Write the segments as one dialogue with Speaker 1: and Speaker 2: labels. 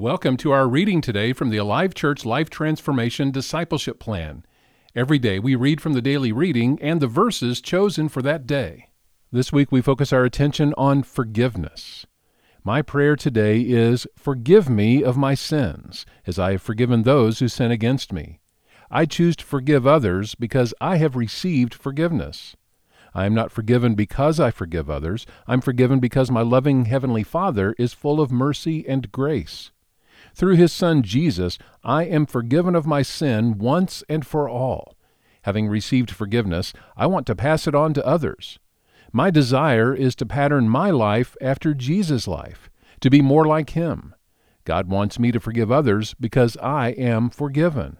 Speaker 1: Welcome to our reading today from the Alive Church Life Transformation Discipleship Plan. Every day we read from the daily reading and the verses chosen for that day. This week we focus our attention on forgiveness. My prayer today is Forgive me of my sins, as I have forgiven those who sin against me. I choose to forgive others because I have received forgiveness. I am not forgiven because I forgive others. I'm forgiven because my loving Heavenly Father is full of mercy and grace. Through his Son Jesus, I am forgiven of my sin once and for all. Having received forgiveness, I want to pass it on to others. My desire is to pattern my life after Jesus' life, to be more like him. God wants me to forgive others because I am forgiven.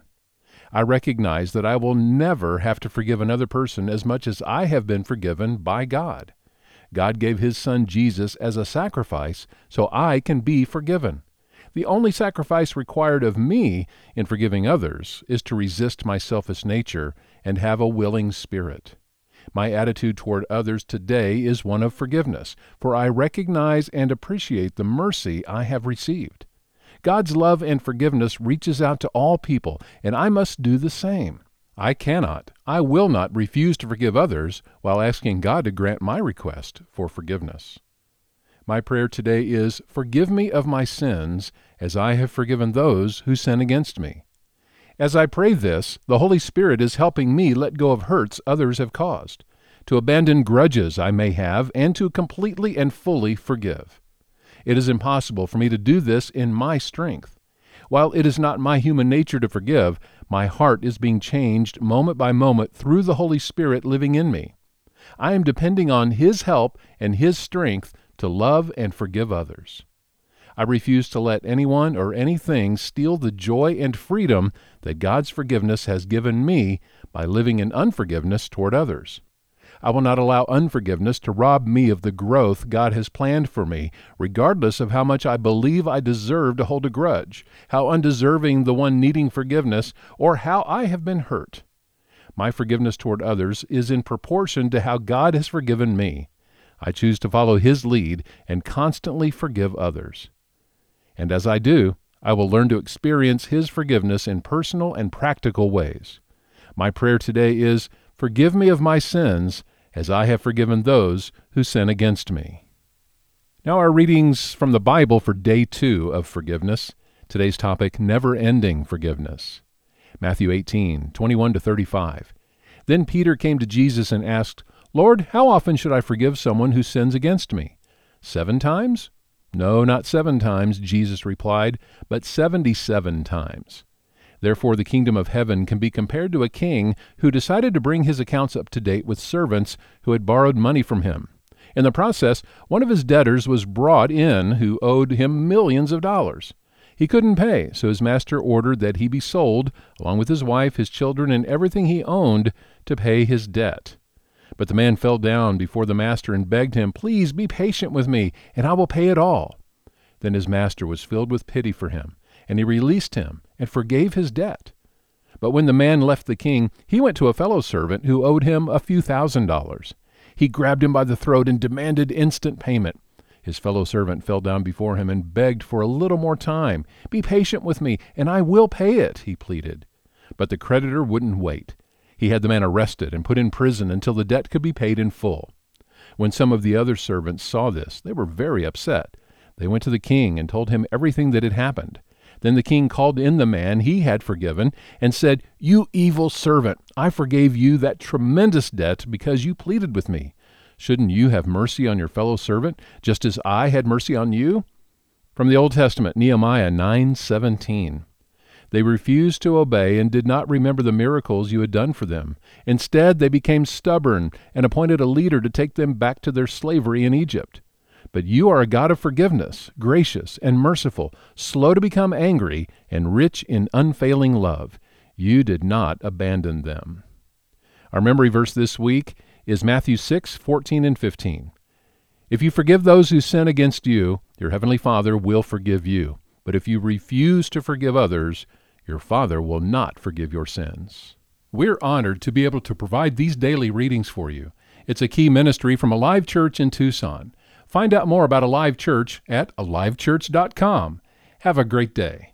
Speaker 1: I recognize that I will never have to forgive another person as much as I have been forgiven by God. God gave His Son Jesus as a sacrifice so I can be forgiven. The only sacrifice required of me in forgiving others is to resist my selfish nature and have a willing spirit. My attitude toward others today is one of forgiveness, for I recognize and appreciate the mercy I have received. God's love and forgiveness reaches out to all people, and I must do the same. I cannot, I will not refuse to forgive others while asking God to grant my request for forgiveness. My prayer today is Forgive me of my sins, as I have forgiven those who sin against me. As I pray this, the Holy Spirit is helping me let go of hurts others have caused, to abandon grudges I may have, and to completely and fully forgive. It is impossible for me to do this in my strength. While it is not my human nature to forgive, my heart is being changed moment by moment through the Holy Spirit living in me. I am depending on His help and His strength to love and forgive others. I refuse to let anyone or anything steal the joy and freedom that God's forgiveness has given me by living in unforgiveness toward others. I will not allow unforgiveness to rob me of the growth God has planned for me, regardless of how much I believe I deserve to hold a grudge, how undeserving the one needing forgiveness, or how I have been hurt. My forgiveness toward others is in proportion to how God has forgiven me. I choose to follow His lead and constantly forgive others. And as I do, I will learn to experience His forgiveness in personal and practical ways. My prayer today is Forgive me of my sins, as I have forgiven those who sin against me. Now, our readings from the Bible for day two of forgiveness. Today's topic never ending forgiveness. Matthew 18, 21 to 35. Then Peter came to Jesus and asked, Lord, how often should I forgive someone who sins against me? Seven times? No, not seven times, Jesus replied, but seventy seven times. Therefore, the kingdom of heaven can be compared to a king who decided to bring his accounts up to date with servants who had borrowed money from him. In the process, one of his debtors was brought in who owed him millions of dollars. He couldn't pay, so his master ordered that he be sold, along with his wife, his children, and everything he owned, to pay his debt. But the man fell down before the master and begged him, Please be patient with me, and I will pay it all. Then his master was filled with pity for him, and he released him and forgave his debt. But when the man left the king, he went to a fellow servant who owed him a few thousand dollars. He grabbed him by the throat and demanded instant payment. His fellow servant fell down before him and begged for a little more time. Be patient with me, and I will pay it, he pleaded. But the creditor wouldn't wait. He had the man arrested and put in prison until the debt could be paid in full. When some of the other servants saw this, they were very upset. They went to the king and told him everything that had happened. Then the king called in the man he had forgiven and said, You evil servant, I forgave you that tremendous debt because you pleaded with me. Shouldn't you have mercy on your fellow servant, just as I had mercy on you? From the Old Testament, Nehemiah 9:17. They refused to obey and did not remember the miracles you had done for them. Instead, they became stubborn and appointed a leader to take them back to their slavery in Egypt. But you are a God of forgiveness, gracious and merciful, slow to become angry, and rich in unfailing love. You did not abandon them. Our memory verse this week is Matthew 6 14 and 15. If you forgive those who sin against you, your heavenly Father will forgive you. But if you refuse to forgive others, your Father will not forgive your sins. We're honored to be able to provide these daily readings for you. It's a key ministry from Alive Church in Tucson. Find out more about Alive Church at alivechurch.com. Have a great day.